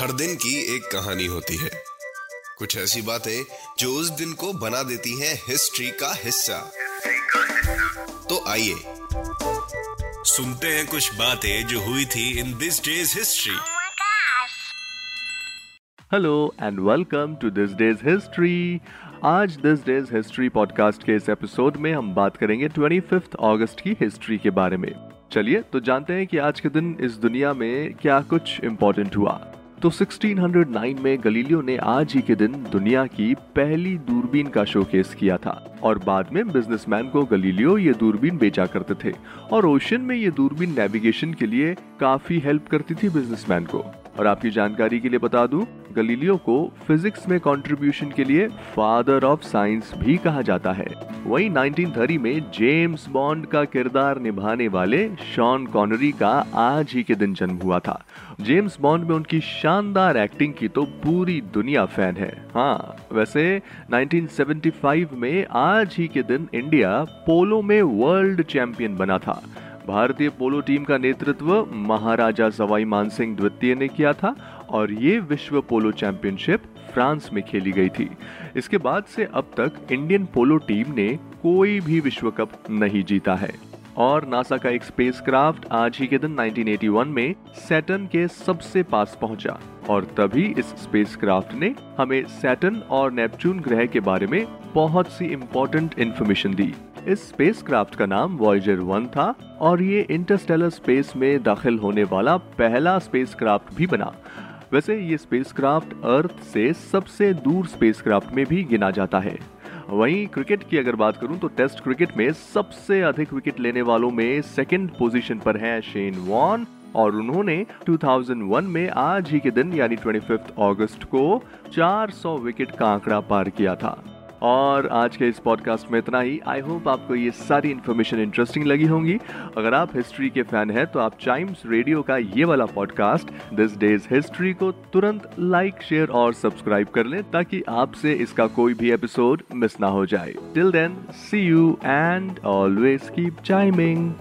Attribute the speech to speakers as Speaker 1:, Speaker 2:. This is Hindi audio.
Speaker 1: हर दिन की एक कहानी होती है। कुछ ऐसी बातें जो उस दिन को बना देती हैं हिस्ट्री का हिस्सा। तो आइए सुनते हैं कुछ बातें जो हुई थी in this day's history!
Speaker 2: Hello and welcome to this day's history आज दिस डेज़ हिस्ट्री पॉडकास्ट के इस एपिसोड में हम बात करेंगे 25 अगस्त की हिस्ट्री के बारे में। चलिए तो जानते हैं कि आज के दिन इस दुनिया में क्या कुछ इम्पोर्टेंट हुआ। तो 1609 में गलीलियो ने आज ही के दिन दुनिया की पहली दूरबीन का शोकेस किया था और बाद में बिजनेसमैन को गलीलियो ये दूरबीन बेचा करते थे और ओशन में ये दूरबीन नेविगेशन के लिए काफ़ी हेल्प करती थी बिजनेसमैन को। और आपकी जानकारी के लिए बता दूँ गलीलियो को फिजिक्स में कंट्रीब्यूशन के लिए फादर ऑफ़ साइंस भी कहा जाता है। वहीं 1930 में जेम्स बॉन्ड का किरदार निभाने वाले शॉन कॉनरी का आज ही के दिन जन्म हुआ था। जेम्स बॉन्ड में उनकी शानदार एक्टिंग की तो पूरी दुनिया फ़ैन है। हाँ वैसे 1975 में आज ही के दिन इंडिया पोलो में वर्ल्ड चैंपियन बना था। भारतीय पोलो टीम का नेतृत्व महाराजा सवाई मानसिंह द्वितीय ने किया था और ये विश्व पोलो चैंपियनशिप फ्रांस में खेली गई थी। इसके बाद से अब तक इंडियन पोलो टीम ने कोई भी विश्व कप नहीं जीता है। और नासा का एक स्पेसक्राफ्ट आज ही के दिन 1981 में सैटर्न के सबसे पास पहुँचा। और तभी इस स्पेसक्राफ्ट ने हमें सैटर्न और नेपच्यून ग्रह के बारे में बहुत सी इंपॉर्टेंट इंफॉर्मेशन दी। इस स्पेसक्राफ्ट का नाम वॉयजर वन था और ये इंटरस्टेलर स्पेस में दाखिल होने वाला पहला स्पेसक्राफ्ट भी बना। वैसे ये स्पेसक्राफ्ट अर्थ से सबसे दूर स्पेसक्राफ्ट में भी गिना जाता है। वहीं क्रिकेट की अगर बात करूँ तो टेस्ट क्रिकेट में सबसे अधिक विकेट लेने वालों में सेकंड पोजीशन पर हैं शेन वॉन और उन्होंने 2001 में आज ही के दिन, यानी 25 अगस्त को 400 विकेट का आंकड़ा पार किया था। और आज के इस पॉडकास्ट में इतना ही। आई होप आपको ये सारी इन्फॉर्मेशन इंटरेस्टिंग लगी होंगी। अगर आप हिस्ट्री के फ़ैन हैं तो आप चाइम्स रेडियो का ये वाला पॉडकास्ट दिस डेज़ हिस्ट्री को तुरंत लाइक शेयर और सब्सक्राइब कर लें, ताकि आपसे इसका कोई भी एपिसोड मिस ना हो जाए। Till then see you and always keep chiming